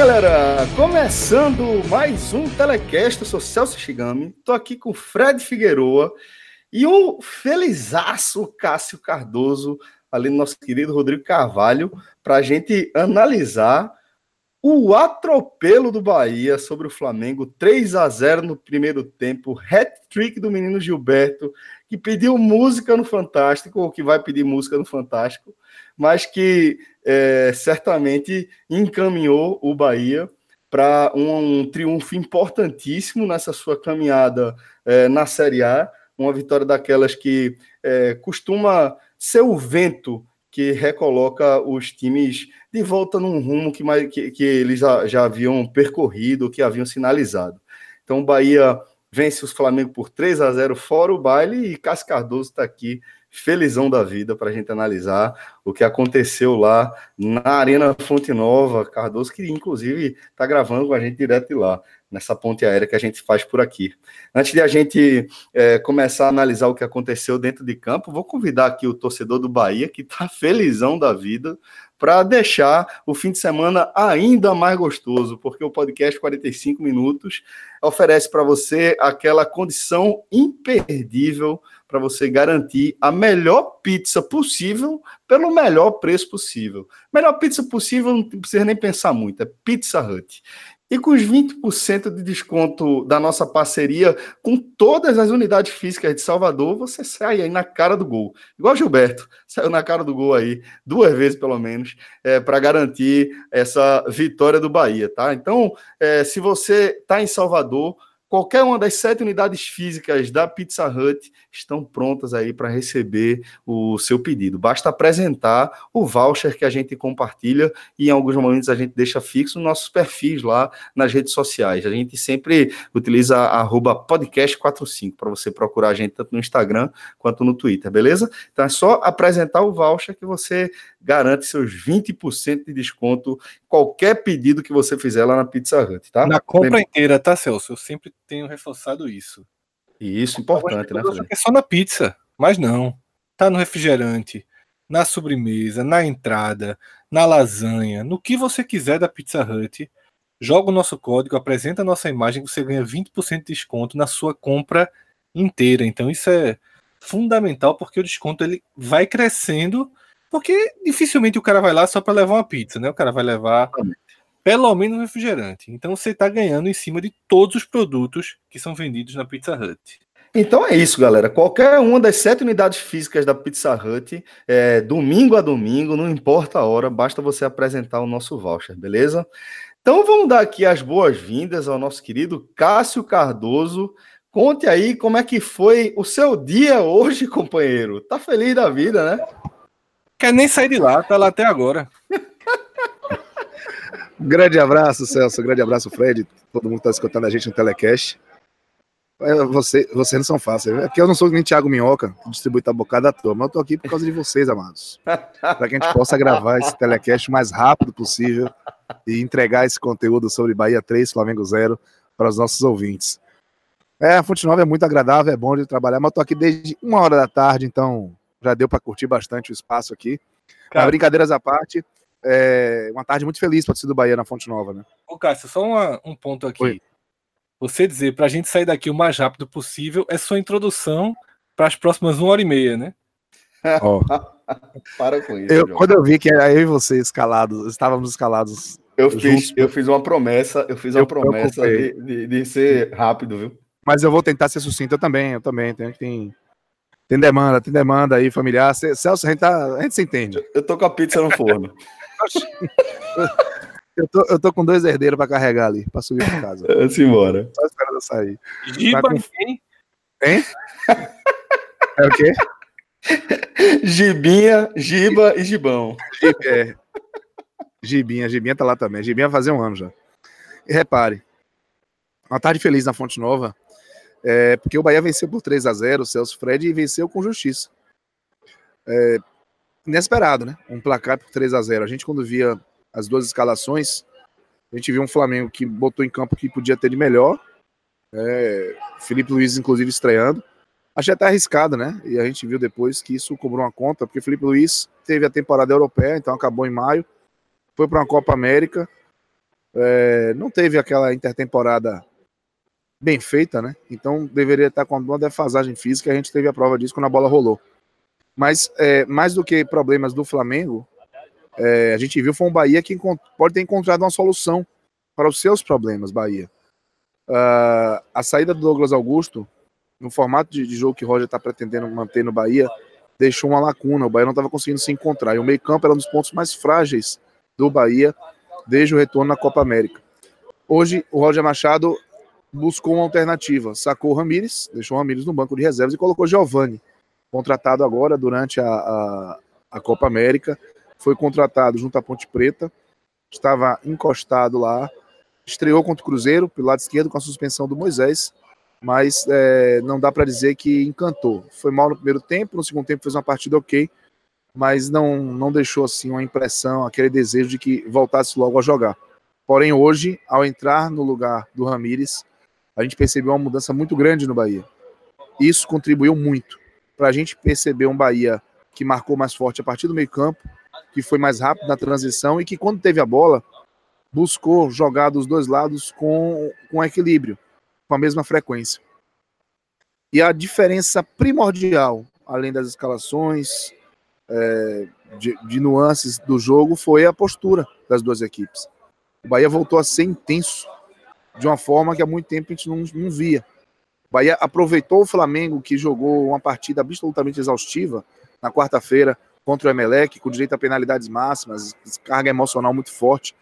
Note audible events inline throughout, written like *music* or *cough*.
Galera! Começando mais um Telecast, eu sou Celso Shigami, tô aqui com Fred Figueroa e o felizaço Cássio Cardoso, ali no nosso querido Rodrigo Carvalho, para a gente analisar o atropelo do Bahia sobre o Flamengo, 3 a 0 no primeiro tempo, hat-trick do menino Gilberto, que pediu música no Fantástico, ou que vai pedir música no Fantástico, mas que é, certamente encaminhou o Bahia para um, um, triunfo importantíssimo nessa sua caminhada é, na Série A, uma vitória daquelas que é, costuma ser o vento que recoloca os times de volta num rumo que, que, que eles já, já haviam percorrido, que haviam sinalizado. Então, o Bahia vence os Flamengo por 3 a 0 fora o baile e Cássio Cardoso está aqui felizão da vida para a gente analisar o que aconteceu lá na Arena Fonte Nova. Cardoso, que inclusive está gravando com a gente direto de lá, nessa ponte aérea que a gente faz por aqui. Antes de a gente é, começar a analisar o que aconteceu dentro de campo, vou convidar aqui o torcedor do Bahia, que está *laughs* felizão da vida, para deixar o fim de semana ainda mais gostoso, porque o podcast 45 minutos oferece para você aquela condição imperdível para você garantir a melhor pizza possível pelo melhor preço possível. Melhor pizza possível, não precisa nem pensar muito, é Pizza Hut. E com os 20% de desconto da nossa parceria com todas as unidades físicas de Salvador, você sai aí na cara do gol. Igual Gilberto, saiu na cara do gol aí, duas vezes pelo menos, é, para garantir essa vitória do Bahia, tá? Então, é, se você está em Salvador, Qualquer uma das sete unidades físicas da Pizza Hut estão prontas aí para receber o seu pedido. Basta apresentar o voucher que a gente compartilha e em alguns momentos a gente deixa fixo nos nossos perfis lá nas redes sociais. A gente sempre utiliza podcast45 para você procurar a gente tanto no Instagram quanto no Twitter, beleza? Então é só apresentar o voucher que você garante seus 20% de desconto qualquer pedido que você fizer lá na Pizza Hut, tá? Na compra Lembra? inteira, tá, Celso? Eu sempre tenho reforçado isso. E isso, importante, né? É só na pizza, mas não. Tá no refrigerante, na sobremesa, na entrada, na lasanha, no que você quiser da Pizza Hut. Joga o nosso código, apresenta a nossa imagem, você ganha 20% de desconto na sua compra inteira. Então isso é fundamental porque o desconto ele vai crescendo porque dificilmente o cara vai lá só para levar uma pizza, né? O cara vai levar pelo menos um refrigerante. Então você está ganhando em cima de todos os produtos que são vendidos na Pizza Hut. Então é isso, galera. Qualquer uma das sete unidades físicas da Pizza Hut, é, domingo a domingo, não importa a hora, basta você apresentar o nosso voucher, beleza? Então vamos dar aqui as boas-vindas ao nosso querido Cássio Cardoso. Conte aí como é que foi o seu dia hoje, *laughs* companheiro. Tá feliz da vida, né? Quer nem sair de lá, tá lá até agora. grande abraço, Celso. Grande abraço, Fred. Todo mundo tá escutando a gente no Telecast. É, você, vocês não são fáceis. É porque eu não sou nem Thiago Minhoca, que distribui tabocada à toa, mas eu tô aqui por causa de vocês, amados. Para que a gente possa gravar esse telecast o mais rápido possível e entregar esse conteúdo sobre Bahia 3, Flamengo 0 para os nossos ouvintes. É, a Fonte Nova é muito agradável, é bom de trabalhar, mas eu tô aqui desde uma hora da tarde, então já deu para curtir bastante o espaço aqui. Cara, brincadeiras à parte, é uma tarde muito feliz para do Bahia na Fonte Nova, né? Ô, Cássio, só uma, um ponto aqui. Oi. Você dizer para a gente sair daqui o mais rápido possível é sua introdução para as próximas uma hora e meia, né? *laughs* Oh. Para com isso. Eu, quando eu vi que era eu e você escalados, estávamos escalados. Eu fiz, eu fiz uma promessa, eu fiz uma eu promessa de, de, de, ser rápido, viu? Mas eu vou tentar ser sucinto, eu também, eu também. Tem, tem, tem demanda, tem demanda aí, familiar. Celso, a gente, tá, a gente se entende. Eu tô com a pizza no forno. *laughs* eu, tô, eu tô com dois herdeiros pra carregar ali, pra subir pra casa. *laughs* Vamos embora. Só esperando eu sair. Giba com... quem? Hein? É o quê? Gibinha, Giba e Gibão. É. Gibinha, Gibinha tá lá também. Gibinha vai fazer um ano já. E repare, uma tarde feliz na Fonte Nova. É, porque o Bahia venceu por 3 a 0 o Celso Fred e venceu com justiça. É, inesperado, né? Um placar por 3 a 0 A gente, quando via as duas escalações, a gente viu um Flamengo que botou em campo que podia ter de melhor. É, Felipe Luiz, inclusive, estreando. Achei até arriscado, né? E a gente viu depois que isso cobrou uma conta, porque Felipe Luiz teve a temporada europeia, então acabou em maio, foi para uma Copa América é, não teve aquela intertemporada bem feita, né? Então deveria estar com uma defasagem física. A gente teve a prova disso quando a bola rolou. Mas é, mais do que problemas do Flamengo, é, a gente viu foi um Bahia que pode ter encontrado uma solução para os seus problemas, Bahia. Uh, a saída do Douglas Augusto, no formato de, de jogo que o Roger está pretendendo manter no Bahia, deixou uma lacuna. O Bahia não estava conseguindo se encontrar. E o meio-campo era um dos pontos mais frágeis do Bahia desde o retorno na Copa América. Hoje, o Roger Machado buscou uma alternativa. Sacou o Ramires, deixou o Ramires no banco de reservas e colocou Giovani, contratado agora durante a, a, a Copa América. Foi contratado junto à Ponte Preta, estava encostado lá, estreou contra o Cruzeiro, pelo lado esquerdo, com a suspensão do Moisés, mas é, não dá para dizer que encantou. Foi mal no primeiro tempo, no segundo tempo fez uma partida ok, mas não, não deixou assim uma impressão, aquele desejo de que voltasse logo a jogar. Porém, hoje, ao entrar no lugar do Ramires, a gente percebeu uma mudança muito grande no Bahia. Isso contribuiu muito para a gente perceber um Bahia que marcou mais forte a partir do meio-campo, que foi mais rápido na transição e que, quando teve a bola, buscou jogar dos dois lados com, com equilíbrio, com a mesma frequência. E a diferença primordial, além das escalações, é, de, de nuances do jogo, foi a postura das duas equipes. O Bahia voltou a ser intenso de uma forma que há muito tempo a gente não, não via. O Bahia aproveitou o Flamengo, que jogou uma partida absolutamente exaustiva na quarta-feira contra o Emelec, com direito a penalidades máximas, carga emocional muito forte,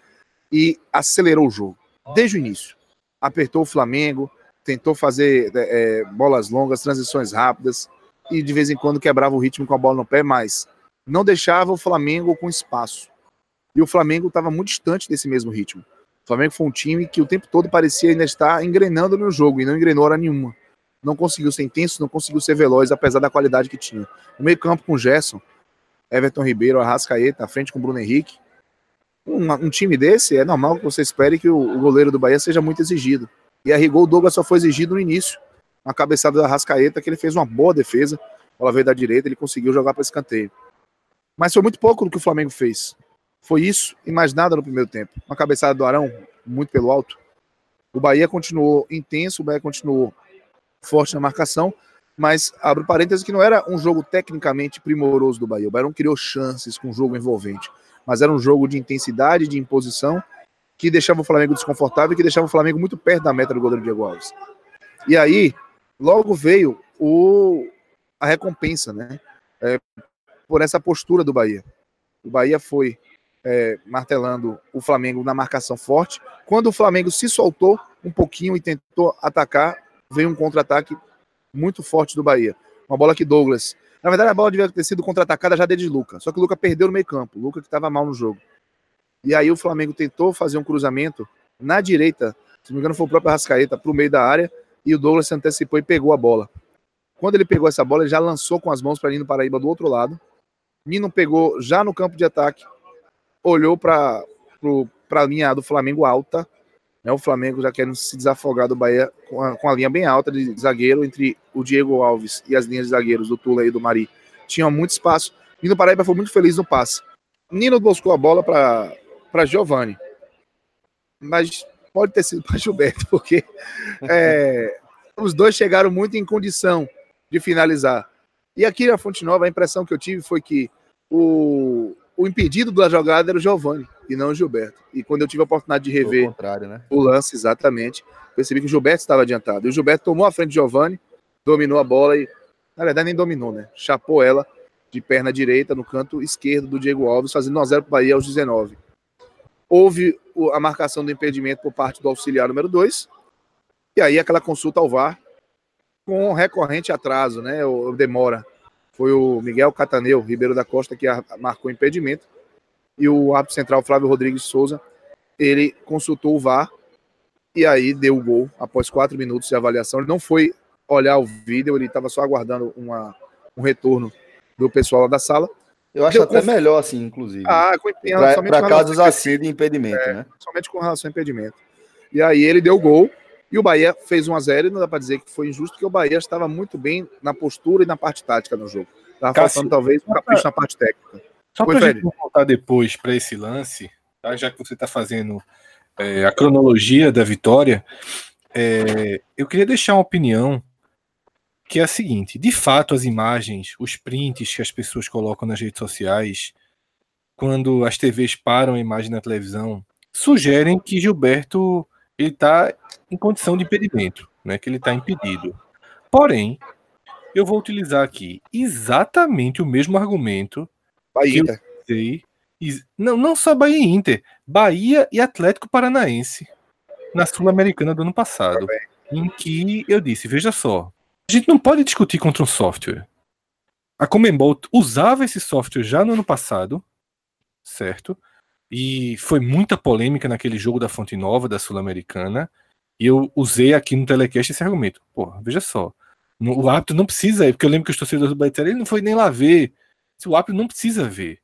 e acelerou o jogo, desde o início. Apertou o Flamengo, tentou fazer é, é bolas longas, transições rápidas, e de vez em quando quebrava o ritmo com a bola no pé, mas não deixava o Flamengo com espaço. E o Flamengo estava muito distante desse mesmo ritmo. O Flamengo foi um time que o tempo todo parecia ainda estar engrenando no jogo e não engrenou hora nenhuma. Não conseguiu ser intenso, não conseguiu ser veloz, apesar da qualidade que tinha. No meio-campo com Gerson, Everton Ribeiro, Arrascaeta, à frente com Bruno Henrique. Um, um, time desse é normal que você espere que o, o, goleiro do Bahia seja muito exigido. E a rigor, o Douglas só foi exigido no início. Uma cabeçada da Arrascaeta, que ele fez uma boa defesa. Bola veio da direita, ele conseguiu jogar para escanteio. Mas foi muito pouco do que o Flamengo fez. Foi isso e mais nada no primeiro tempo. Uma cabeçada do Arão, muito pelo alto. O Bahia continuou intenso, o Bahia continuou forte na marcação, mas abro parênteses que não era um jogo tecnicamente primoroso do Bahia. O Bahia não criou chances com um jogo envolvente, mas era um jogo de intensidade, de imposição, que deixava o Flamengo desconfortável e que deixava o Flamengo muito perto da meta do goleiro Diego Alves. E aí, logo veio o, a recompensa, né? É, por essa postura do Bahia. O Bahia foi é, martelando o Flamengo na marcação forte. Quando o Flamengo se soltou um pouquinho e tentou atacar, veio um contra-ataque muito forte do Bahia. Uma bola que Douglas. Na verdade, a bola devia ter sido contra-atacada já desde Luca. Só que o Luca perdeu no meio campo. O Luca que estava mal no jogo. E aí o Flamengo tentou fazer um cruzamento na direita. Se não me engano, foi o próprio Rascaeta para o meio da área. E o Douglas se antecipou e pegou a bola. Quando ele pegou essa bola, ele já lançou com as mãos para Nino Paraíba do outro lado. Nino pegou já no campo de ataque olhou para a linha do Flamengo alta, né, o Flamengo já querendo se desafogar do Bahia com a, com a, linha bem alta de zagueiro entre o Diego Alves e as linhas de zagueiros do Tula e do Mari. Tinha muito espaço. Nino Paraíba foi muito feliz no passe. Nino buscou a bola para Giovani. Mas pode ter sido para *laughs* Gilberto, porque é, os dois chegaram muito em condição de finalizar. E aqui na Fonte Nova, a impressão que eu tive foi que o, o impedido da jogada era o Giovani e não o Gilberto. E quando eu tive a oportunidade de rever o, né? o lance exatamente, percebi que o Gilberto estava adiantado. E o Gilberto tomou a frente de Giovani, dominou a bola e, na verdade, nem dominou, né? Chapou ela de perna direita no canto esquerdo do Diego Alves, fazendo 1x0 para o Bahia aos 19. Houve a marcação do impedimento por parte do auxiliar número 2, e aí aquela consulta ao VAR com recorrente atraso, né? Ou demora foi o Miguel Cataneu, Ribeiro da Costa, que marcou impedimento. E o árbitro central, Flávio Rodrigues Souza, ele consultou o VAR e aí deu o gol após quatro minutos de avaliação. Ele não foi olhar o vídeo, ele estava só aguardando uma, um retorno do pessoal lá da sala. Eu acho deu até conf... melhor assim, inclusive. Ah, para casos assim de impedimento, é, né? Somente com relação ao impedimento. E aí ele deu o gol e o Bahia fez 1 a 0 e não dá para dizer que foi injusto, porque o Bahia estava muito bem na postura e na parte tática no jogo. Estava faltando talvez um capricho na parte técnica. Só para a gente voltar depois para esse lance, tá? já que você está fazendo é, a cronologia da vitória, é, eu queria deixar uma opinião que é a seguinte: de fato, as imagens, os prints que as pessoas colocam nas redes sociais, quando as TVs param a imagem na televisão, sugerem que Gilberto ele está em condição de impedimento, né, que ele está impedido. Porém, eu vou utilizar aqui exatamente o mesmo argumento Bahia. que eu usei. Não, não só Bahia e Inter, Bahia e Atlético Paranaense na Sul-Americana do ano passado, em que eu disse, veja só, a gente não pode discutir contra um software. A Comembol usava esse software já no ano passado, certo? E foi muita polêmica naquele jogo da Fonte Nova, da Sul-Americana. E eu usei aqui no telecast esse argumento. Pô, veja só. O árbitro não precisa, porque eu lembro que os torcedores do Bahia ele não foi nem lá ver. O árbitro não precisa ver.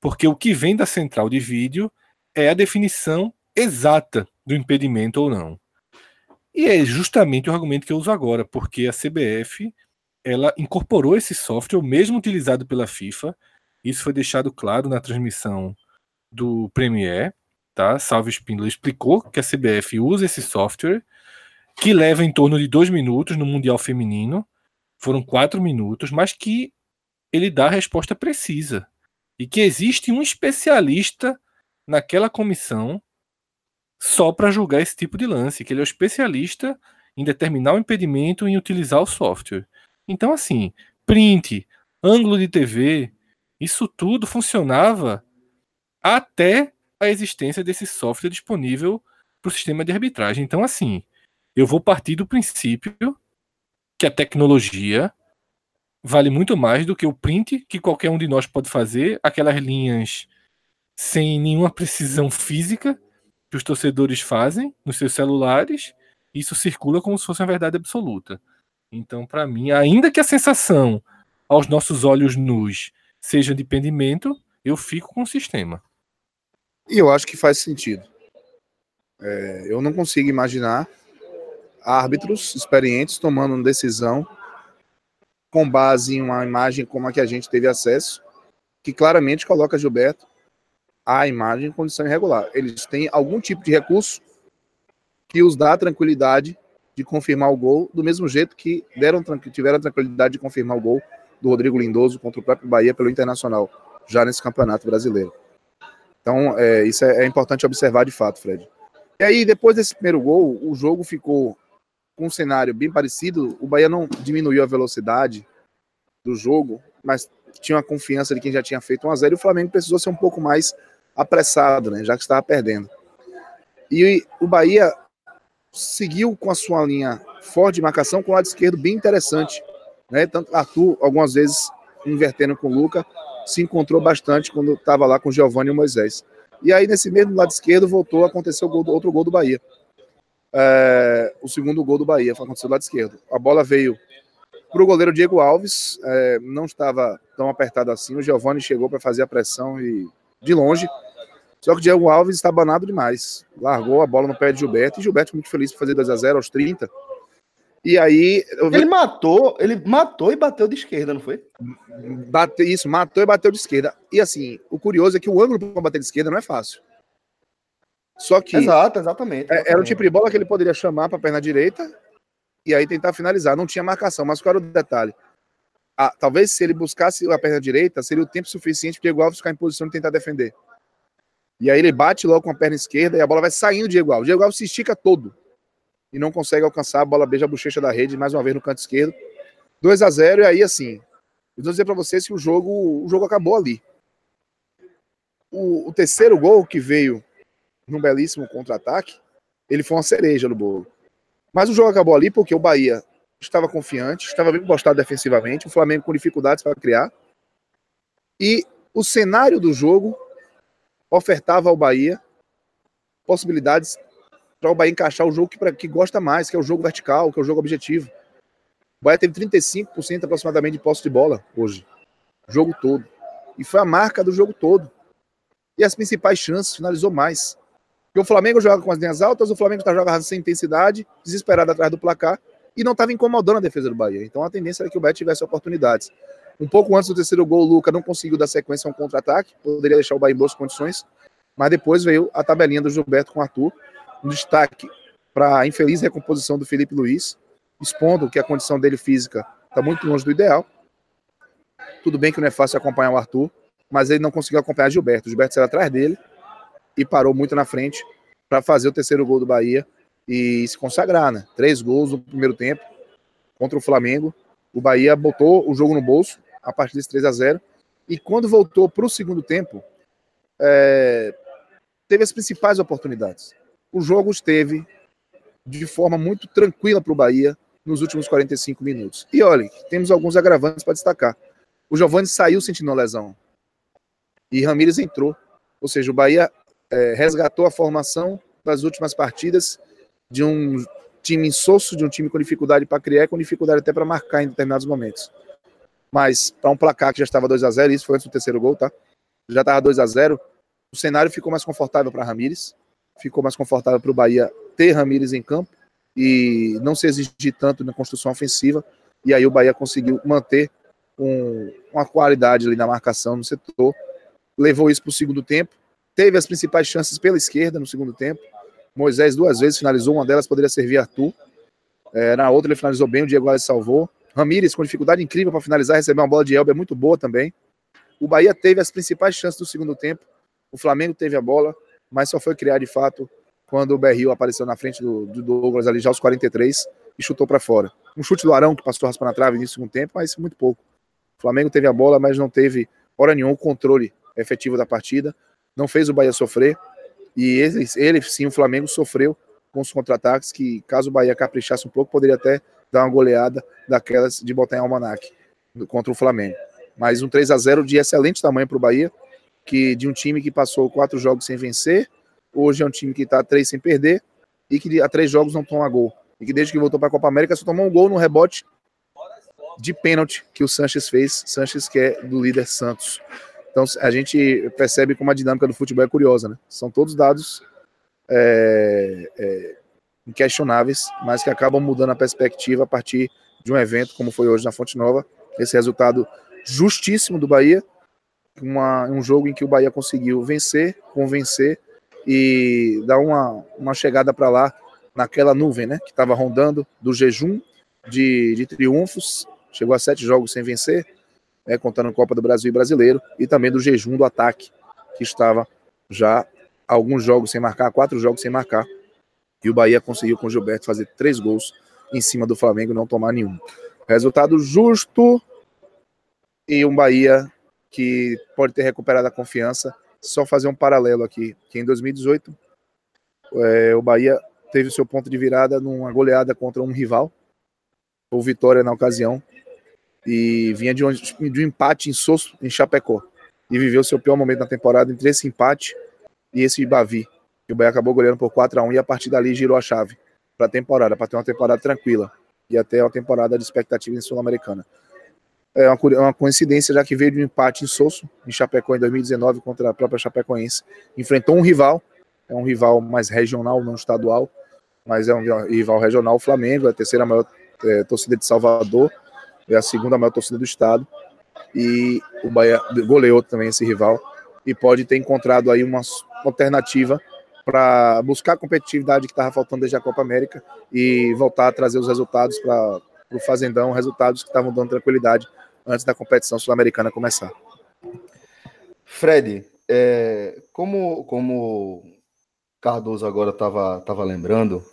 Porque o que vem da central de vídeo é a definição exata do impedimento ou não. E é justamente o argumento que eu uso agora, porque a CBF ela incorporou esse software, mesmo utilizado pela FIFA. Isso foi deixado claro na transmissão do Premiere, tá? Salve Espíndola explicou que a CBF usa esse software que leva em torno de dois minutos no Mundial Feminino. Foram quatro minutos, mas que ele dá a resposta precisa. E que existe um especialista naquela comissão só para julgar esse tipo de lance, que ele é o especialista em determinar o impedimento e em utilizar o software. Então, assim, print, ângulo de TV, isso tudo funcionava até a existência desse software disponível para o sistema de arbitragem. Então, assim, eu vou partir do princípio que a tecnologia vale muito mais do que o print que qualquer um de nós pode fazer, aquelas linhas sem nenhuma precisão física que os torcedores fazem nos seus celulares, isso circula como se fosse uma verdade absoluta. Então, para mim, ainda que a sensação aos nossos olhos nus seja de pendimento, eu fico com o sistema. E eu acho que faz sentido. É, eu não consigo imaginar árbitros experientes tomando uma decisão com base em uma imagem como a que a gente teve acesso, que claramente coloca Gilberto a imagem em condição irregular. Eles têm algum tipo de recurso que os dá a tranquilidade de confirmar o gol, do mesmo jeito que deram, tiveram a tranquilidade de confirmar o gol do Rodrigo Lindoso contra o próprio Bahia pelo Internacional, já nesse campeonato brasileiro. Então, é, isso é, é importante observar de fato, Fred. E aí, depois desse primeiro gol, o jogo ficou com um cenário bem parecido. O Bahia não diminuiu a velocidade do jogo, mas tinha uma confiança de quem já tinha feito 1 a 0 e o Flamengo precisou ser um pouco mais apressado, né, já que estava perdendo. E o Bahia seguiu com a sua linha forte de marcação com o lado esquerdo bem interessante, né? Tanto Arthur algumas vezes invertendo com o Luca, se encontrou bastante quando estava lá com Giovanni e Moisés. E aí nesse mesmo lado esquerdo voltou a acontecer o gol do, outro gol do Bahia. É, o segundo gol do Bahia aconteceu do lado esquerdo. A bola veio para o goleiro Diego Alves, é, não estava tão apertado assim. O Giovanni chegou para fazer a pressão e de longe. Só que o Diego Alves está banado demais. Largou a bola no pé de Gilberto e Gilberto muito feliz por fazer 2 a 0 aos 30. E aí. Ele matou, ele matou e bateu de esquerda, não foi? Bate, isso, matou e bateu de esquerda. E assim, o curioso é que o ângulo para bater de esquerda não é fácil. Só que. Exato, exatamente. exatamente. É, era o tipo de bola que ele poderia chamar para a perna direita e aí tentar finalizar. Não tinha marcação, mas qual era o detalhe? Ah, talvez se ele buscasse a perna direita, seria o tempo suficiente para o Diego Alves ficar em posição de tentar defender. E aí ele bate logo com a perna esquerda e a bola vai saindo de Diego Alves. O Diego Alves se estica todo e não consegue alcançar. A bola beija a bochecha da rede mais uma vez no canto esquerdo. 2 a 0 e aí assim, eu vou dizer para vocês que o jogo, o jogo acabou ali. O, o terceiro gol que veio num belíssimo contra-ataque, ele foi uma cereja no bolo. Mas o jogo acabou ali porque o Bahia estava confiante, estava bem postado defensivamente, o Flamengo com dificuldades para criar. E o cenário do jogo ofertava ao Bahia possibilidades para o Bahia encaixar o jogo que, pra, que gosta mais, que é o jogo vertical, que é o jogo objetivo. O Bahia teve 35% aproximadamente de posse de bola hoje. Jogo todo. E foi a marca do jogo todo. E as principais chances, finalizou mais. Porque o Flamengo joga com as linhas altas, o Flamengo está jogando sem intensidade, desesperado atrás do placar e não estava incomodando a defesa do Bahia. Então a tendência era que o Bahia tivesse oportunidades. Um pouco antes do terceiro gol, o Luca não conseguiu dar sequência a um contra-ataque, poderia deixar o Bahia em boas condições, Mas depois veio a tabelinha do Gilberto com o Arthur, um destaque para a infeliz recomposição do Felipe Luiz, expondo que a condição dele física está muito longe do ideal. Tudo bem que não é fácil acompanhar o Arthur, mas ele não conseguiu acompanhar Gilberto. O Gilberto saiu atrás dele e parou muito na frente para fazer o terceiro gol do Bahia e se consagrar, né? Três gols no primeiro tempo contra o Flamengo. O Bahia botou o jogo no bolso a partir desse 3 a 0 e quando voltou para o segundo tempo, é, teve as principais oportunidades. O jogo esteve de forma muito tranquila para o Bahia nos últimos 45 minutos. E olha, temos alguns agravantes para destacar. O Giovani saiu sentindo uma lesão e Ramires entrou. Ou seja, o Bahia é, resgatou a formação das últimas partidas de um time insosso, de um time com dificuldade para criar com dificuldade até para marcar em determinados momentos. Mas para um placar que já estava 2 a 0 isso foi antes do terceiro gol, tá? Já estava 2 a 0 o cenário ficou mais confortável para Ramires, ficou mais confortável para o Bahia ter Ramires em campo e não se exigir tanto na construção ofensiva. E aí o Bahia conseguiu manter um, uma qualidade ali na marcação no setor, levou isso para o segundo tempo, teve as principais chances pela esquerda no segundo tempo. Moisés duas vezes finalizou, uma delas poderia servir Arthur. É, na outra ele finalizou bem, o Diego Alves salvou. Ramires com dificuldade incrível para finalizar, recebeu uma bola de Elber muito boa também. O Bahia teve as principais chances do segundo tempo. O Flamengo teve a bola, mas só foi criar de fato quando o Berril apareceu na frente do, do Douglas ali já aos 43 e chutou para fora. Um chute do Arão que passou raspando na trave no segundo tempo, mas muito pouco. O Flamengo teve a bola, mas não teve hora nenhuma o controle efetivo da partida. Não fez o Bahia sofrer. E ele, ele sim, o Flamengo sofreu com os contra-ataques que, caso o Bahia caprichasse um pouco, poderia até dar uma goleada daquelas de botar em almanac contra o Flamengo. Mas um 3 a 0 de excelente tamanho para o Bahia, que de um time que passou quatro jogos sem vencer, hoje é um time que está três sem perder e que há três jogos não toma gol. E que desde que voltou para a Copa América só tomou um gol no rebote de pênalti que o Sanches fez. Sanches que é do líder Santos. Então a gente percebe como a dinâmica do futebol é curiosa, né? São todos dados é, é, inquestionáveis, mas que acabam mudando a perspectiva a partir de um evento como foi hoje na Fonte Nova. Esse resultado justíssimo do Bahia, uma, um jogo em que o Bahia conseguiu vencer, convencer e dar uma, uma chegada para lá naquela nuvem, né, que estava rondando do jejum de, de triunfos, chegou a sete jogos sem vencer, né, contando Copa do Brasil e Brasileiro, e também do jejum do ataque, que estava já alguns jogos sem marcar, quatro jogos sem marcar, e o Bahia conseguiu com o Gilberto fazer três gols em cima do Flamengo e não tomar nenhum. Resultado justo e um Bahia que pode ter recuperado a confiança. Só fazer um paralelo aqui, que em 2018 é, o Bahia teve o seu ponto de virada numa goleada contra um rival, o Vitória na ocasião, e vinha de um, de um empate insosso em Chapecó. E viveu seu pior momento na temporada entre esse empate e esse Bavi. E o Bahia acabou goleando por 4 a 1 e a partir dali girou a chave para a temporada, para ter uma temporada tranquila e até uma temporada de expectativa em Sul-Americana. É uma, uma, coincidência, já que veio de um empate em Sosso, em Chapecó, em 2019, contra a própria Chapecoense. Enfrentou um rival, é um rival mais regional, não estadual, mas é um rival regional, o Flamengo, é a terceira maior é, torcida de Salvador, é a segunda maior torcida do estado. E o Bahia goleou também esse rival e pode ter encontrado aí uma alternativa para buscar a competitividade que estava faltando desde a Copa América e voltar a trazer os resultados para o Fazendão, resultados que estavam dando tranquilidade antes da competição sul-americana começar. Fred, é, como, como Cardoso agora estava tava lembrando,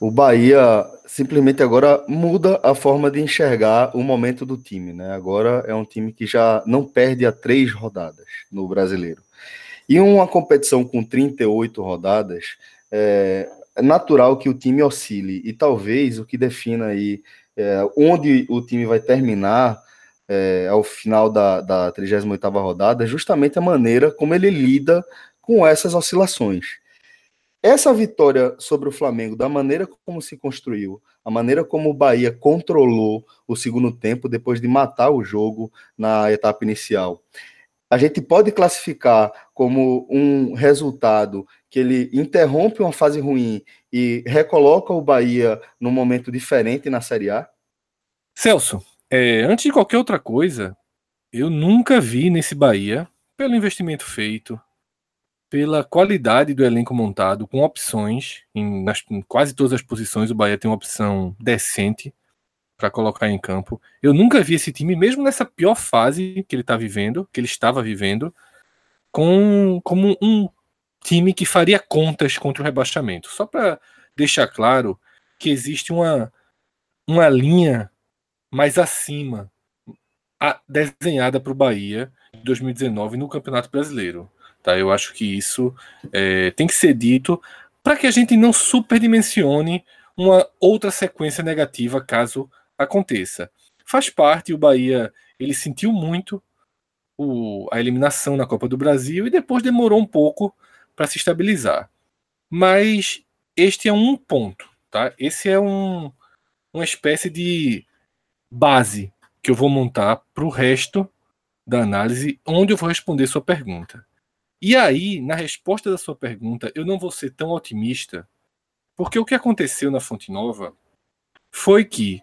o Bahia simplesmente agora muda a forma de enxergar o momento do time. Né? Agora é um time que já não perde a três rodadas no brasileiro. E uma competição com 38 rodadas, é, é natural que o time oscile. E talvez o que defina aí é, onde o time vai terminar é, ao final da, da 38ª rodada é justamente a maneira como ele lida com essas oscilações. Essa vitória sobre o Flamengo, da maneira como se construiu, a maneira como o Bahia controlou o segundo tempo depois de matar o jogo na etapa inicial, a gente pode classificar como um resultado que ele interrompe uma fase ruim e recoloca o Bahia num momento diferente na Série A? Celso, é, antes de qualquer outra coisa, eu nunca vi nesse Bahia, pelo investimento feito, pela qualidade do elenco montado, com opções em, nas, em quase todas as posições. O Bahia tem uma opção decente para colocar em campo. Eu nunca vi esse time, mesmo nessa pior fase que ele está vivendo, que ele estava vivendo, com como um time que faria contas contra o rebaixamento. Só para deixar claro que existe uma, uma linha mais acima a, desenhada para o Bahia em 2019 no Campeonato Brasileiro. Tá? Eu acho que isso é, tem que ser dito para que a gente não superdimensione uma outra sequência negativa caso aconteça. Faz parte, o Bahia ele sentiu muito o, a eliminação na Copa do Brasil e depois demorou um pouco para se estabilizar. Mas este é um ponto, tá? Esse é um, uma espécie de base que eu vou montar para o resto da análise, onde eu vou responder sua pergunta. E aí, na resposta da sua pergunta, eu não vou ser tão otimista, porque o que aconteceu na Fonte Nova foi que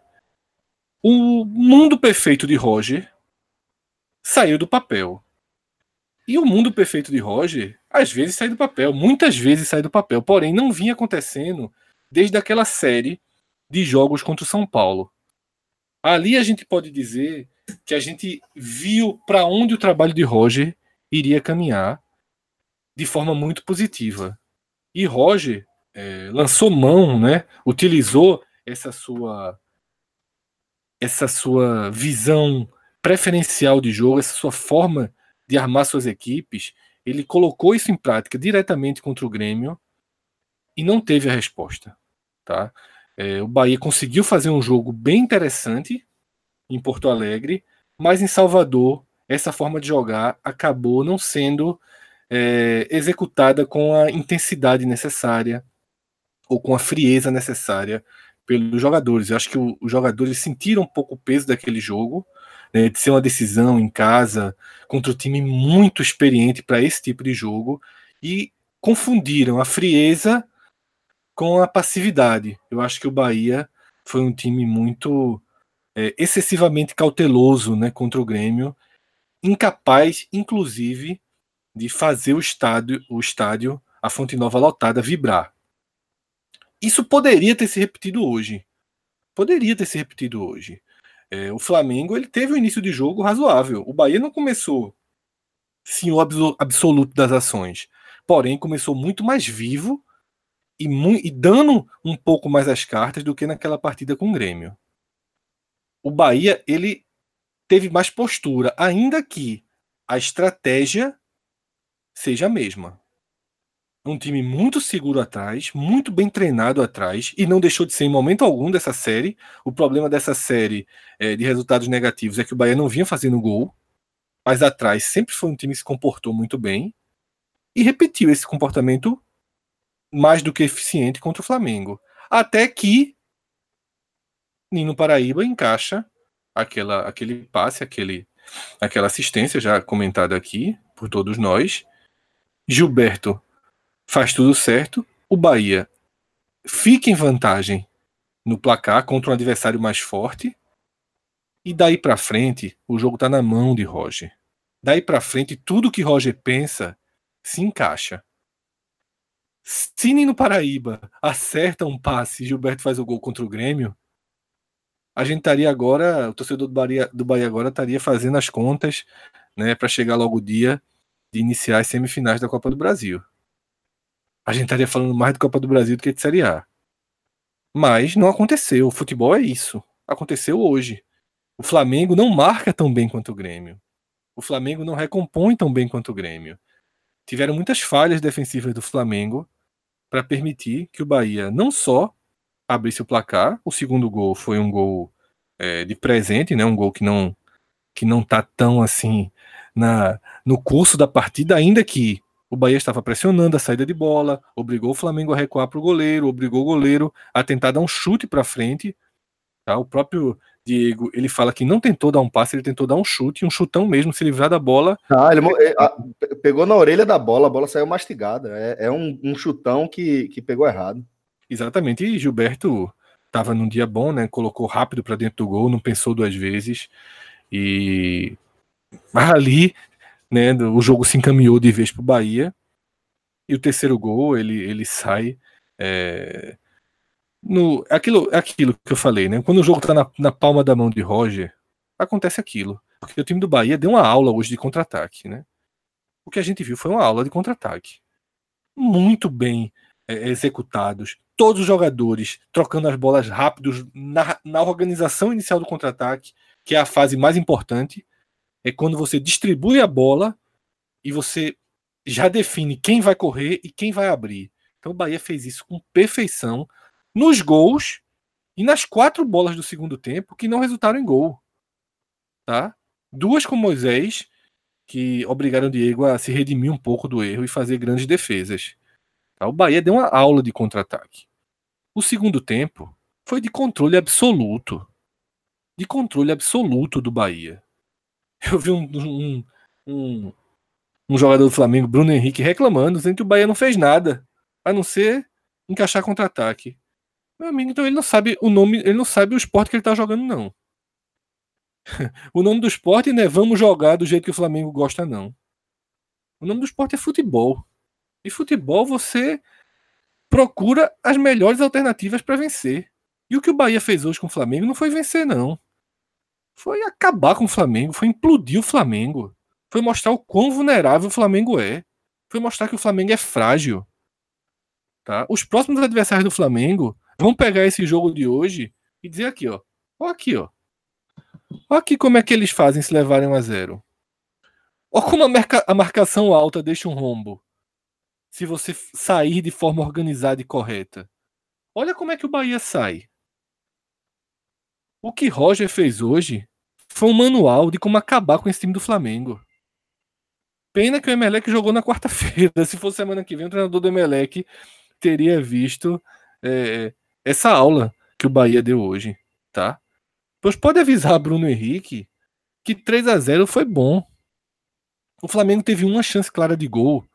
o mundo perfeito de Roger saiu do papel. E o mundo perfeito de Roger, às vezes sai do papel, muitas vezes sai do papel, porém não vinha acontecendo desde aquela série de jogos contra o São Paulo. Ali a gente pode dizer que a gente viu para onde o trabalho de Roger iria caminhar de forma muito positiva. E Roger é, lançou mão, né, utilizou essa sua essa sua visão preferencial de jogo, essa sua forma de armar suas equipes, ele colocou isso em prática diretamente contra o Grêmio e não teve a resposta. Tá? É, o Bahia conseguiu fazer um jogo bem interessante em Porto Alegre, mas em Salvador essa forma de jogar acabou não sendo é, executada com a intensidade necessária ou com a frieza necessária pelos jogadores. Eu acho que o, os jogadores sentiram um pouco o peso daquele jogo, né, de ser uma decisão em casa contra um time muito experiente para esse tipo de jogo e confundiram a frieza com a passividade. Eu acho que o Bahia foi um time muito é, excessivamente cauteloso né, contra o Grêmio, incapaz, inclusive, de fazer o estádio, o estádio, a Fonte Nova lotada, vibrar. Isso poderia ter se repetido hoje. Poderia ter se repetido hoje. É, o Flamengo ele teve um início de jogo razoável. O Bahia não começou senhor absoluto das ações, porém começou muito mais vivo e, e dando um pouco mais as cartas do que naquela partida com o Grêmio. O Bahia ele teve mais postura, ainda que a estratégia seja a mesma. Um time muito seguro atrás, muito bem treinado atrás, e não deixou de ser em momento algum dessa série. O problema dessa série é, de resultados negativos é que o Bahia não vinha fazendo gol, mas atrás sempre foi um time que se comportou muito bem e repetiu esse comportamento mais do que eficiente contra o Flamengo. Até que Nino Paraíba encaixa aquela, aquele passe, aquele, aquela assistência já comentada aqui por todos nós, Gilberto faz tudo certo, o Bahia fica em vantagem no placar contra um adversário mais forte, e daí para frente o jogo está na mão de Roger. Daí para frente tudo que Roger pensa se encaixa. Se no Paraíba acerta um passe Gilberto faz o gol contra o Grêmio, a gente estaria agora, o torcedor do Bahia, do Bahia agora estaria fazendo as contas né, para chegar logo o dia de iniciar as semifinais da Copa do Brasil. A gente estaria falando mais de Copa do Brasil do que de Série A. Mas não aconteceu. O futebol é isso. Aconteceu hoje. O Flamengo não marca tão bem quanto o Grêmio. O Flamengo não recompõe tão bem quanto o Grêmio. Tiveram muitas falhas defensivas do Flamengo para permitir que o Bahia não só abrisse o placar, o segundo gol foi um gol é, de presente, né? um gol que não que não tá tão assim na, no curso da partida, ainda que o Bahia estava pressionando a saída de bola, obrigou o Flamengo a recuar para o goleiro, obrigou o goleiro a tentar dar um chute para frente. Tá? O próprio Diego ele fala que não tentou dar um passe, ele tentou dar um chute, um chutão mesmo, se livrar da bola. Ah, ele é, pegou na orelha da bola, a bola saiu mastigada. É, é um, um, chutão que, que pegou errado. Exatamente. E Gilberto estava num dia bom, né? Colocou rápido para dentro do gol, não pensou duas vezes. E mas ali, né, o jogo se encaminhou de vez para o Bahia. E o terceiro gol, ele, ele sai. É, no, aquilo, aquilo que eu falei, né? Quando o jogo tá na, na palma da mão de Roger, acontece aquilo. Porque o time do Bahia deu uma aula hoje de contra-ataque, né? O que a gente viu foi uma aula de contra-ataque. Muito bem é, executados. Todos os jogadores trocando as bolas rápidos na, na organização inicial do contra-ataque, que é a fase mais importante. É quando você distribui a bola e você já define quem vai correr e quem vai abrir. Então o Bahia fez isso com perfeição nos gols e nas quatro bolas do segundo tempo que não resultaram em gol. Tá? Duas com Moisés, que obrigaram o Diego a se redimir um pouco do erro e fazer grandes defesas. Tá? O Bahia deu uma aula de contra-ataque. O segundo tempo foi de controle absoluto. De controle absoluto do Bahia. Eu vi um, um, um, um jogador do Flamengo, Bruno Henrique, reclamando, dizendo que o Bahia não fez nada, a não ser encaixar contra-ataque. Meu amigo, então ele não sabe o nome, ele não sabe o esporte que ele tá jogando, não. *laughs* o nome do esporte não é vamos jogar do jeito que o Flamengo gosta, não. O nome do esporte é futebol. E futebol você procura as melhores alternativas para vencer. E o que o Bahia fez hoje com o Flamengo não foi vencer, não. Foi acabar com o Flamengo, foi implodir o Flamengo. Foi mostrar o quão vulnerável o Flamengo é. Foi mostrar que o Flamengo é frágil. Tá? Os próximos adversários do Flamengo vão pegar esse jogo de hoje e dizer aqui, ó. Ó aqui, ó. Ó aqui como é que eles fazem se levarem a zero. Ó como a, marca a marcação alta deixa um rombo. Se você sair de forma organizada e correta. Olha como é que o Bahia sai. O que Roger fez hoje foi um manual de como acabar com esse time do Flamengo. Pena que o Emelec jogou na quarta-feira. *laughs* Se fosse semana que vem, o treinador do Emelec teria visto é, essa aula que o Bahia deu hoje, tá? Pois pode avisar Bruno Henrique que 3 a 0 foi bom. O Flamengo teve uma chance clara de gol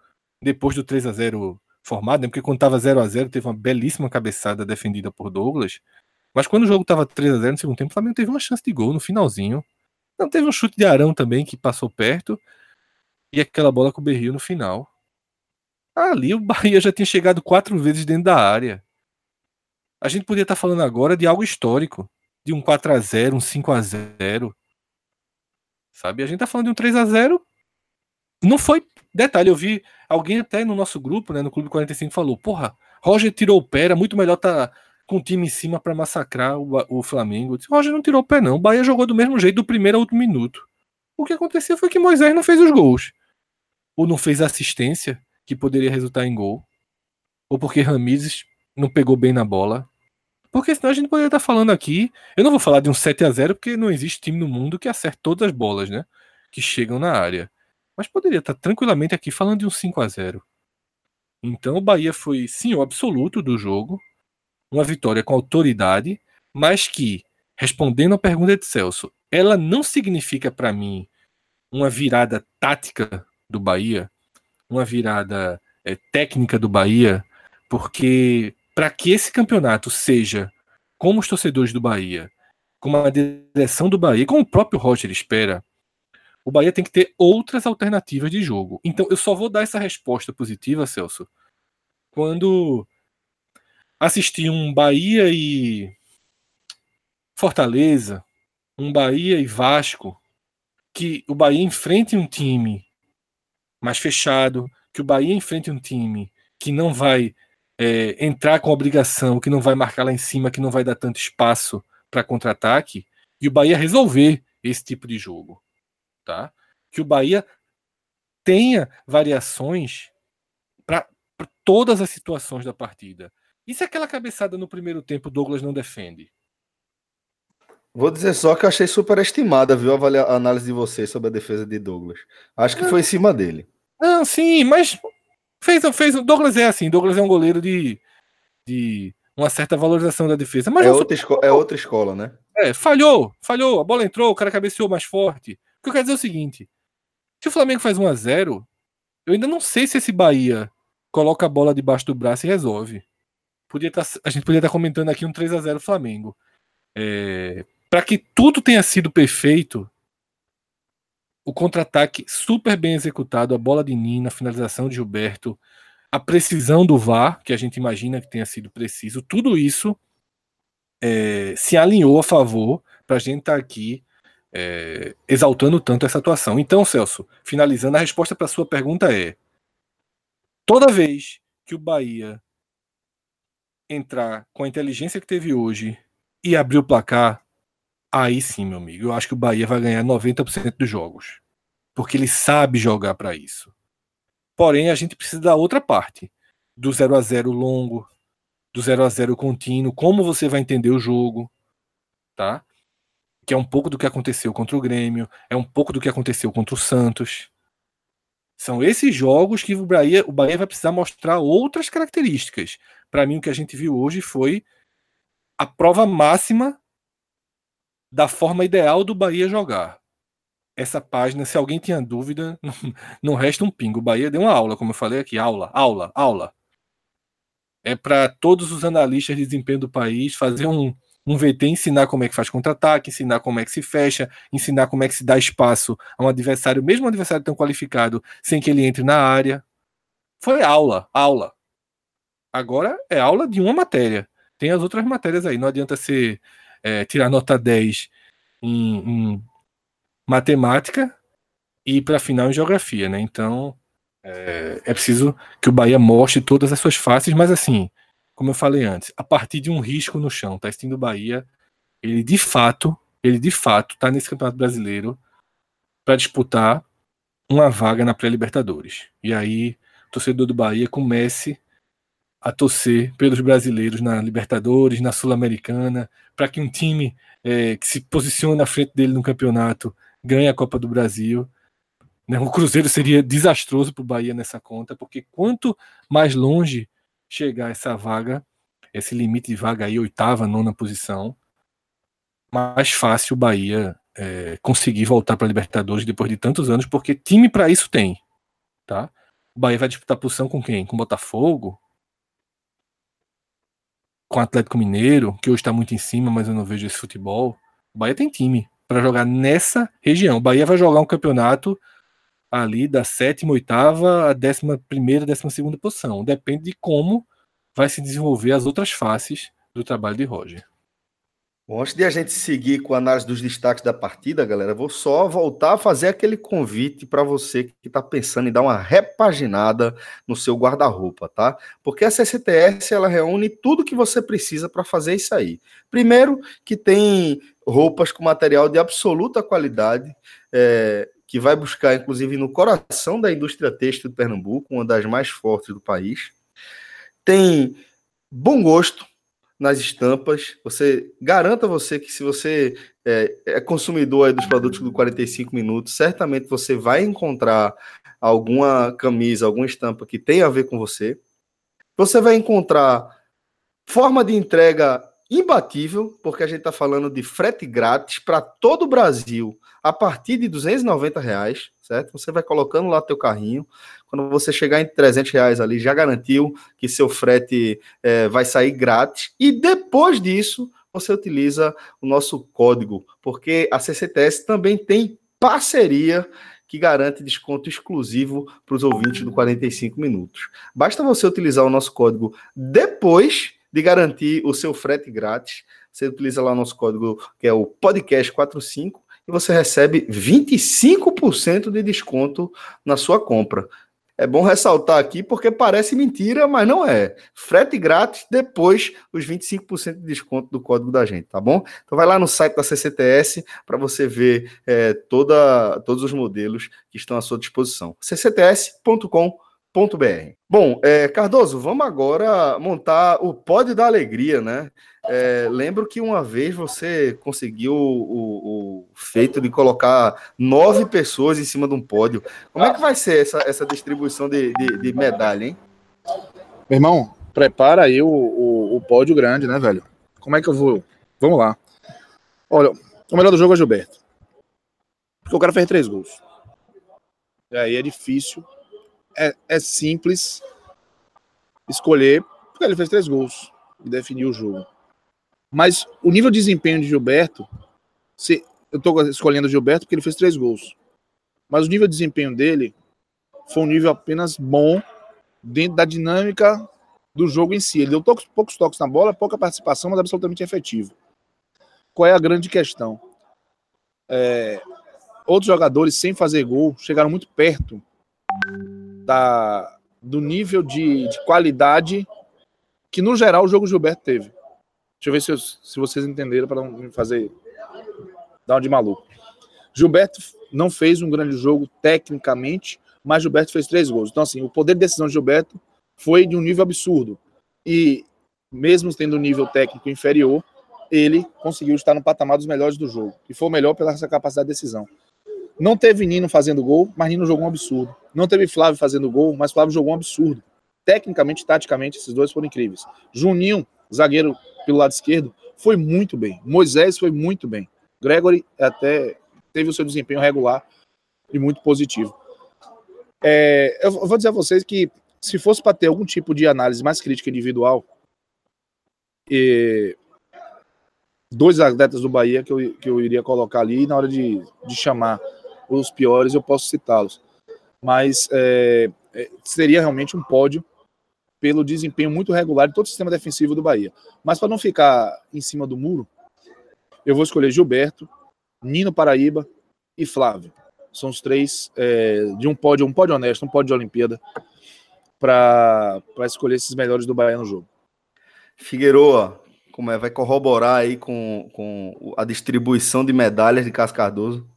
depois do 3 a 0 formado, né? porque quando estava 0 a 0 teve uma belíssima cabeçada defendida por Douglas. Mas quando o jogo estava 3 a 0 no segundo tempo, o Flamengo teve uma chance de gol no finalzinho. Não teve um chute de Arão também que passou perto e aquela bola com o Berrio no final. Ali o Bahia já tinha chegado quatro vezes dentro da área. A gente podia estar falando agora de algo histórico, de um 4 a 0, um 5 a 0. Sabe? A gente tá falando de um 3 a 0. Não foi detalhe, eu vi alguém até no nosso grupo, né, no Clube 45 falou: "Porra, Roger tirou o pé, era muito melhor tá com o time em cima para massacrar o, o Flamengo". Eu disse, Roger não tirou o pé não, o Bahia jogou do mesmo jeito do primeiro ao último minuto. O que aconteceu foi que Moisés não fez os gols. Ou não fez assistência, que poderia resultar em gol. Ou porque Ramires não pegou bem na bola. Porque senão a gente poderia estar falando aqui. Eu não vou falar de um 7 a 0 porque não existe time no mundo que acerte todas as bolas, né? Que chegam na área. Mas poderia estar tranquilamente aqui falando de um 5 a 0 Então o Bahia foi senhor absoluto do jogo. Uma vitória com autoridade, mas que, respondendo à pergunta de Celso, ela não significa para mim uma virada tática do Bahia, uma virada é, técnica do Bahia, porque para que esse campeonato seja como os torcedores do Bahia, como a direção do Bahia, como o próprio Roger espera, o Bahia tem que ter outras alternativas de jogo. Então eu só vou dar essa resposta positiva, Celso, quando assistir um Bahia e Fortaleza, um Bahia e Vasco, que o Bahia enfrente um time mais fechado, que o Bahia enfrente um time que não vai é, entrar com obrigação, que não vai marcar lá em cima, que não vai dar tanto espaço para contra-ataque, e o Bahia resolver esse tipo de jogo, tá? Que o Bahia tenha variações para todas as situações da partida. E se aquela cabeçada no primeiro tempo Douglas não defende? Vou dizer só que eu achei superestimada, viu, a análise de vocês sobre a defesa de Douglas. Acho que foi em cima dele. Não, sim, mas fez, fez. Douglas é assim, Douglas é um goleiro de, de uma certa valorização da defesa. Mas é, outra esco- é outra escola, né? É, falhou, falhou, a bola entrou, o cara cabeceou mais forte. O que eu quero dizer é o seguinte: se o Flamengo faz 1 a 0 eu ainda não sei se esse Bahia coloca a bola debaixo do braço e resolve. Podia tá, a gente podia estar tá comentando aqui um 3 a 0 Flamengo. É, para que tudo tenha sido perfeito, o contra-ataque super bem executado, a bola de Nina, a finalização de Gilberto, a precisão do VAR, que a gente imagina que tenha sido preciso, tudo isso é, se alinhou a favor para a gente estar tá aqui é, exaltando tanto essa atuação. Então, Celso, finalizando, a resposta para sua pergunta é: toda vez que o Bahia entrar com a inteligência que teve hoje e abrir o placar, aí sim, meu amigo, eu acho que o Bahia vai ganhar 90% dos jogos. Porque ele sabe jogar para isso. Porém, a gente precisa da outra parte, do 0 a 0 longo, do 0 a 0 contínuo, como você vai entender o jogo, tá? Que é um pouco do que aconteceu contra o Grêmio, é um pouco do que aconteceu contra o Santos. São esses jogos que o Bahia, o Bahia vai precisar mostrar outras características. Para mim, o que a gente viu hoje foi a prova máxima da forma ideal do Bahia jogar. Essa página, se alguém tinha dúvida, *laughs* não, resta um pingo. O Bahia deu uma aula, como eu falei aqui, aula, aula, aula. É para todos os analistas de desempenho do país fazer um, um VT ensinar como é que faz contra-ataque, ensinar como é que se fecha, ensinar como é que se dá espaço a um adversário, mesmo um adversário tão qualificado, sem que ele entre na área. Foi aula, aula. Agora é aula de uma matéria. Tem as outras matérias aí. Não adianta ser é, tirar nota 10 em, em matemática e para final em geografia, né? Então é, é preciso que o Bahia mostre todas as suas faces, mas assim, como eu falei antes, a partir de um risco no chão. Tá assistindo o Bahia, ele de fato, ele de fato tá nesse Campeonato Brasileiro para disputar uma vaga na pré-Libertadores. E aí, torcedor do Bahia comece a torcer pelos brasileiros na Libertadores, na Sul-Americana, para que um time é, que se posiciona na frente dele no campeonato ganhe a Copa do Brasil. Né? O Cruzeiro seria desastroso para o Bahia nessa conta, porque quanto mais longe chegar essa vaga, esse limite de vaga aí, oitava, nona posição, mais fácil o Bahia é, conseguir voltar para a Libertadores depois de tantos anos, porque time para isso tem, tá? O Bahia vai disputar posição com quem? Com Botafogo? Com o Atlético Mineiro, que hoje está muito em cima, mas eu não vejo esse futebol. O Bahia tem time para jogar nessa região. O Bahia vai jogar um campeonato ali da sétima, oitava a décima primeira, décima segunda posição. Depende de como vai se desenvolver as outras faces do trabalho de Roger. Bom, antes de a gente seguir com a análise dos destaques da partida, galera, vou só voltar a fazer aquele convite para você que está pensando em dar uma repaginada no seu guarda-roupa, tá? Porque a CCTS ela reúne tudo que você precisa para fazer isso aí. Primeiro, que tem roupas com material de absoluta qualidade, é, que vai buscar, inclusive, no coração da indústria têxtil de Pernambuco, uma das mais fortes do país. Tem bom gosto nas estampas. Você garanta você que se você é, é consumidor dos produtos do 45 minutos, certamente você vai encontrar alguma camisa, alguma estampa que tenha a ver com você. Você vai encontrar forma de entrega imbatível, porque a gente está falando de frete grátis para todo o Brasil a partir de 290 reais, certo? Você vai colocando lá teu carrinho. Quando você chegar em 300 reais ali, já garantiu que seu frete é, vai sair grátis. E depois disso, você utiliza o nosso código, porque a CCTS também tem parceria que garante desconto exclusivo para os ouvintes do 45 minutos. Basta você utilizar o nosso código depois de garantir o seu frete grátis. Você utiliza lá nosso código que é o podcast45 e você recebe 25% de desconto na sua compra. É bom ressaltar aqui porque parece mentira, mas não é. Frete grátis, depois os 25% de desconto do código da gente, tá bom? Então vai lá no site da CCTS para você ver é, toda, todos os modelos que estão à sua disposição. ccts.com.br Bom, é, Cardoso, vamos agora montar o pódio da alegria, né? É, lembro que uma vez você conseguiu o, o, feito de colocar nove pessoas em cima de um pódio. Como é que vai ser essa, essa distribuição de, de, de medalha, hein? Meu irmão, prepara aí o, o, o, pódio grande, né, velho? Como é que eu vou? Vamos lá. Olha, o melhor do jogo é Gilberto. Porque o cara fez três gols. E aí é difícil. É, é simples escolher, porque ele fez três gols e definiu o jogo. Mas o nível de desempenho de Gilberto, se, eu estou escolhendo o Gilberto porque ele fez três gols. Mas o nível de desempenho dele foi um nível apenas bom dentro da dinâmica do jogo em si. Ele deu poucos, poucos toques na bola, pouca participação, mas absolutamente efetivo. Qual é a grande questão? É, outros jogadores, sem fazer gol, chegaram muito perto da, do nível de, de qualidade que, no geral, o jogo Gilberto teve. Deixa eu ver se, eu, se vocês entenderam para não me fazer dar um de maluco. Gilberto não fez um grande jogo tecnicamente, mas Gilberto fez três gols. Então, assim, o poder de decisão de Gilberto foi de um nível absurdo. E, mesmo tendo um nível técnico inferior, ele conseguiu estar no patamar dos melhores do jogo. E foi o melhor pela sua capacidade de decisão. Não teve Nino fazendo gol, mas Nino jogou um absurdo. Não teve Flávio fazendo gol, mas Flávio jogou um absurdo. Tecnicamente, taticamente, esses dois foram incríveis. Juninho, zagueiro pelo lado esquerdo, foi muito bem. Moisés foi muito bem. Gregory até teve o seu desempenho regular e muito positivo. É, eu vou dizer a vocês que se fosse para ter algum tipo de análise mais crítica individual, e dois atletas do Bahia que eu, que eu iria colocar ali, na hora de, de chamar os piores, eu posso citá-los. Mas é, é, seria realmente um pódio pelo desempenho muito regular de todo o sistema defensivo do Bahia. Mas para não ficar em cima do muro, eu vou escolher Gilberto, Nino Paraíba e Flávio. São os três é, de um pódio, um pódio honesto, um pódio de Olimpíada, para escolher esses melhores do Bahia no jogo. Figueroa, como é, vai corroborar aí com, com a distribuição de medalhas de Cascardoso?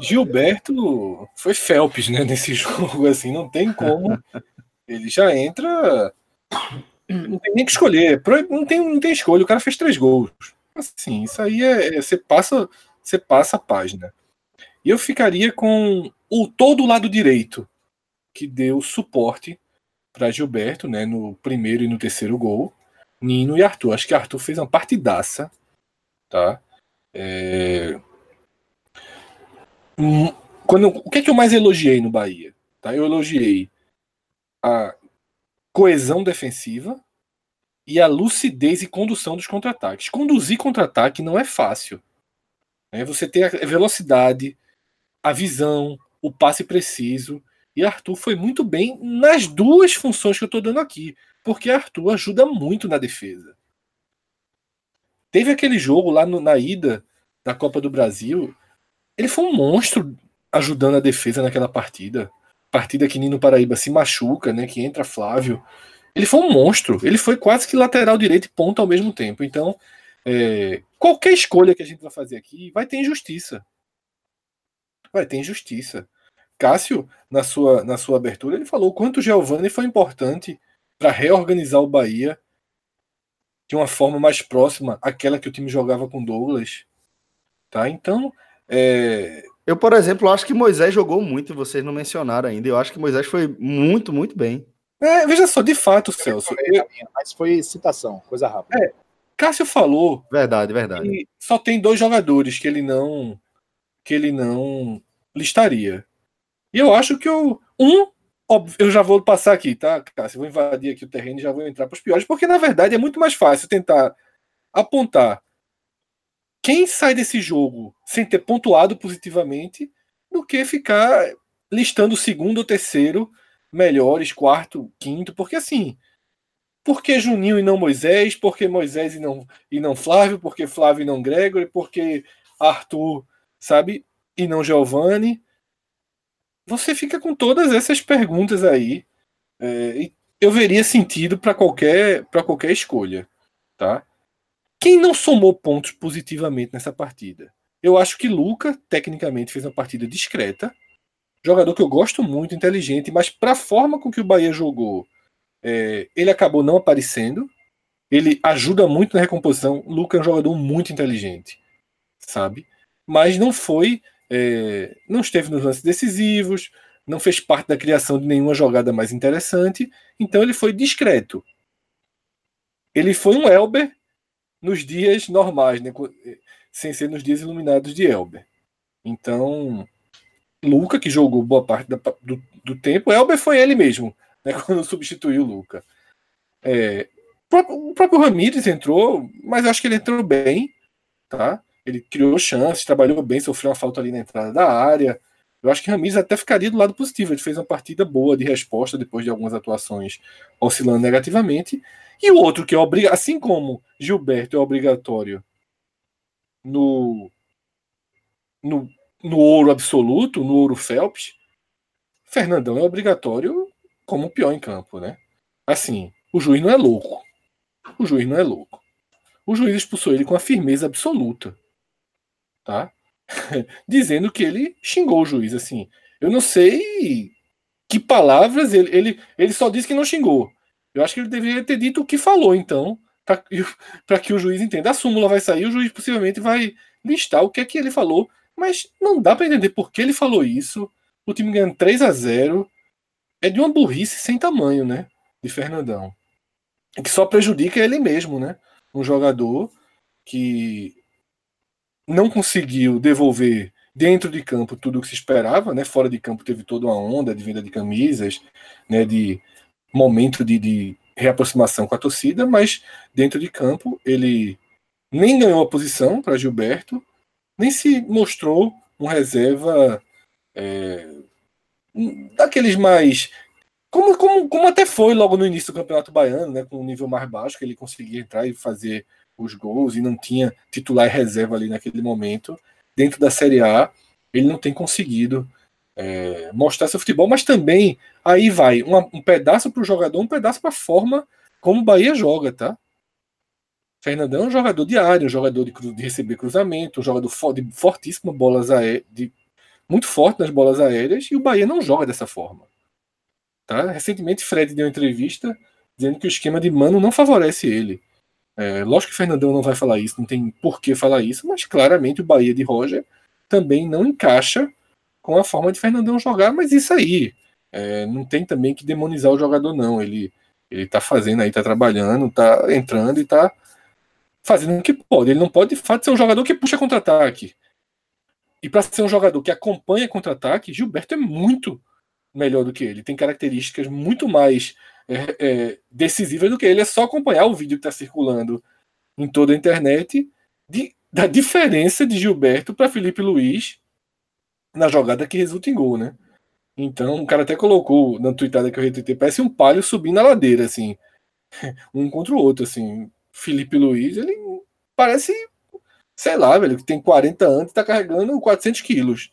Gilberto foi Phelps, né, nesse *laughs* jogo, assim, não tem como. Ele já entra. Não tem nem que escolher. Não tem, não tem escolha. O cara fez três gols. Assim, isso aí é. é você passa, você passa a página. E eu ficaria com o todo lado direito, que deu suporte para Gilberto, né, no primeiro e no terceiro gol. Nino e Arthur. Acho que Arthur fez uma partidaça, tá? É... Quando, o que é que eu mais elogiei no Bahia? Tá? Eu elogiei a coesão defensiva e a lucidez e condução dos contra-ataques. Conduzir contra-ataque não é fácil. Né? Você tem a velocidade, a visão, o passe preciso. E Arthur foi muito bem nas duas funções que eu estou dando aqui, porque Arthur ajuda muito na defesa. Teve aquele jogo lá no, na ida da Copa do Brasil, ele foi um monstro ajudando a defesa naquela partida. Partida que Nino Paraíba se machuca, né? Que entra Flávio. Ele foi um monstro. Ele foi quase que lateral direito e ponta ao mesmo tempo. Então, é, qualquer escolha que a gente vai fazer aqui vai ter injustiça vai ter injustiça. Cássio, na sua, na sua abertura, ele falou o quanto o Giovanni foi importante para reorganizar o Bahia de uma forma mais próxima àquela que o time jogava com Douglas. Tá? Então, é... eu, por exemplo, acho que Moisés jogou muito, vocês não mencionaram ainda. Eu acho que Moisés foi muito, muito bem. É, veja só, de fato, Celso. Eu... Mas foi citação, coisa rápida. É, Cássio falou. Verdade, verdade. só tem dois jogadores que ele não que ele não listaria. E eu acho que o um, óbvio, eu já vou passar aqui, tá, Cássio? Vou invadir aqui o terreno e já vou entrar para os piores, porque na verdade é muito mais fácil tentar apontar quem sai desse jogo sem ter pontuado positivamente do que ficar listando segundo ou terceiro melhores, quarto, quinto, porque assim, por que Juninho e não Moisés? Por que Moisés e não, e não Flávio? Por que Flávio e não Gregory? Por que Arthur sabe? E não Giovanni. Você fica com todas essas perguntas aí. É, eu veria sentido para qualquer, qualquer escolha. Tá? Quem não somou pontos positivamente nessa partida? Eu acho que Luca, tecnicamente, fez uma partida discreta. Jogador que eu gosto muito, inteligente, mas para a forma com que o Bahia jogou, é, ele acabou não aparecendo. Ele ajuda muito na recomposição. Luca é um jogador muito inteligente, sabe? mas não foi, é, não esteve nos lances decisivos, não fez parte da criação de nenhuma jogada mais interessante, então ele foi discreto. Ele foi um Elber nos dias normais, né, sem ser nos dias iluminados de Elber. Então, Luca, que jogou boa parte da, do, do, tempo, Elber foi ele mesmo, né, *laughs* quando substituiu o Luca. É, o próprio Ramírez entrou, mas eu acho que ele entrou bem, tá? Ele criou chances, trabalhou bem, sofreu uma falta ali na entrada da área. Eu acho que Ramires até ficaria do lado positivo. Ele fez uma partida boa de resposta depois de algumas atuações oscilando negativamente. E o outro que é obrigatório, assim como Gilberto é obrigatório no, no, no ouro absoluto, no ouro Phelps, Fernandão é obrigatório como o pior em campo, né? Assim, o juiz não é louco. O juiz não é louco. O juiz expulsou ele com a firmeza absoluta. Tá? *laughs* Dizendo que ele xingou o juiz. Assim, eu não sei que palavras ele, ele, ele só disse que não xingou. Eu acho que ele deveria ter dito o que falou, então, para *laughs* que o juiz entenda. A súmula vai sair, o juiz possivelmente vai listar o que é que ele falou, mas não dá para entender por que ele falou isso. O time ganhando 3 a 0 é de uma burrice sem tamanho, né? De Fernandão. Que só prejudica ele mesmo, né? Um jogador que não conseguiu devolver dentro de campo tudo o que se esperava, né? Fora de campo teve toda uma onda de venda de camisas, né? De momento de, de reaproximação com a torcida, mas dentro de campo ele nem ganhou a posição para Gilberto, nem se mostrou um reserva é, daqueles mais. Como, como, como até foi logo no início do Campeonato Baiano, né, com um nível mais baixo, que ele conseguia entrar e fazer os gols e não tinha titular e reserva ali naquele momento. Dentro da Série A, ele não tem conseguido é, mostrar seu futebol, mas também aí vai uma, um pedaço para o jogador, um pedaço para a forma como o Bahia joga, tá? Fernandão é um jogador de área, um jogador de, de receber cruzamento, um jogador de fortíssima bolas aéreas, de, muito forte nas bolas aéreas, e o Bahia não joga dessa forma. Tá? Recentemente, Fred deu uma entrevista dizendo que o esquema de Mano não favorece ele. É, lógico que o Fernandão não vai falar isso, não tem por que falar isso, mas claramente o Bahia de Roger também não encaixa com a forma de Fernandão jogar, mas isso aí. É, não tem também que demonizar o jogador, não. Ele, ele tá fazendo aí, tá trabalhando, tá entrando e tá fazendo o que pode. Ele não pode, de fato, ser um jogador que puxa contra-ataque. E para ser um jogador que acompanha contra-ataque, Gilberto é muito melhor do que ele. Tem características muito mais é, é, decisivas do que ele. É só acompanhar o vídeo que está circulando em toda a internet de, da diferença de Gilberto para Felipe Luiz na jogada que resulta em gol, né? Então, o cara até colocou na tweetada que eu retuitei, parece um palio subindo a ladeira, assim, *laughs* um contra o outro, assim. Felipe Luiz, ele parece, sei lá, velho, que tem 40 anos e tá carregando 400 quilos.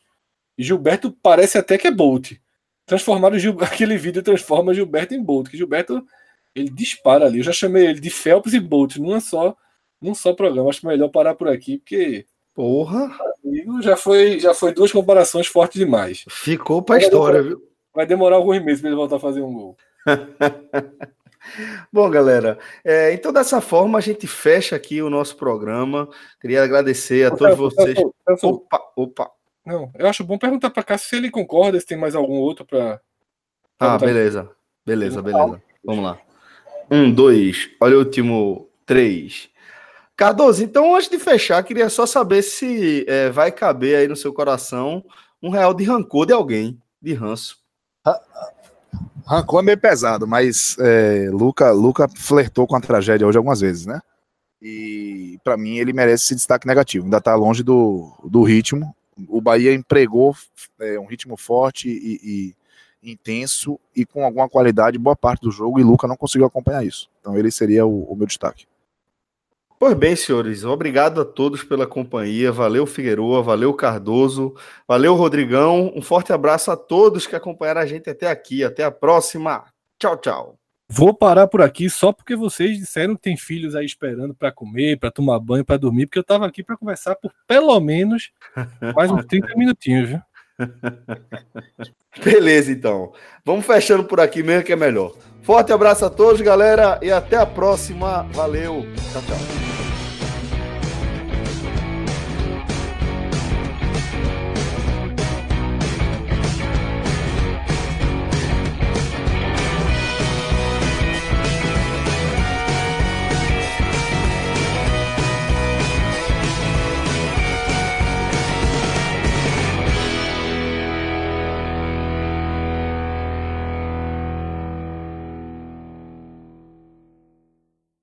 Gilberto parece até que é Bolt. Transformaram Gil... *laughs* aquele vídeo transforma Gilberto em Bolt, que Gilberto ele dispara ali. Eu já chamei ele de Phelps e Bolt numa só, num só programa. Acho melhor parar por aqui, porque Porra! Já foi, já foi duas comparações fortes demais. Ficou pra vai história, demorar, viu? Vai demorar alguns meses para ele voltar a fazer um gol. *laughs* Bom, galera, é, então dessa forma a gente fecha aqui o nosso programa. Queria agradecer a todos vocês. Opa, opa. Não, eu acho bom perguntar para cá se ele concorda, se tem mais algum outro para. Ah, beleza. Beleza, beleza. Vamos lá. Um, dois, olha o último. Três. Cardoso, então antes de fechar, queria só saber se é, vai caber aí no seu coração um real de rancor de alguém, de ranço. Rancor é meio pesado, mas é, Luca, Luca flertou com a tragédia hoje algumas vezes, né? E para mim ele merece esse destaque negativo. Ainda tá longe do, do ritmo. O Bahia empregou é, um ritmo forte e, e, intenso e com alguma qualidade boa parte do jogo e Luca não conseguiu acompanhar isso. Então ele seria o, o meu destaque. Pois bem, senhores, obrigado a todos pela companhia. Valeu, Figueroa, valeu, Cardoso, valeu, Rodrigão. Um forte abraço a todos que acompanharam a gente até aqui. Até a próxima. Tchau, tchau. Vou parar por aqui só porque vocês disseram que tem filhos aí esperando para comer, para tomar banho, para dormir, porque eu estava aqui para conversar por pelo menos mais uns 30 minutinhos, viu? *laughs* Beleza, então. Vamos fechando por aqui mesmo que é melhor. Forte abraço a todos, galera, e até a próxima. Valeu. Tchau, tchau.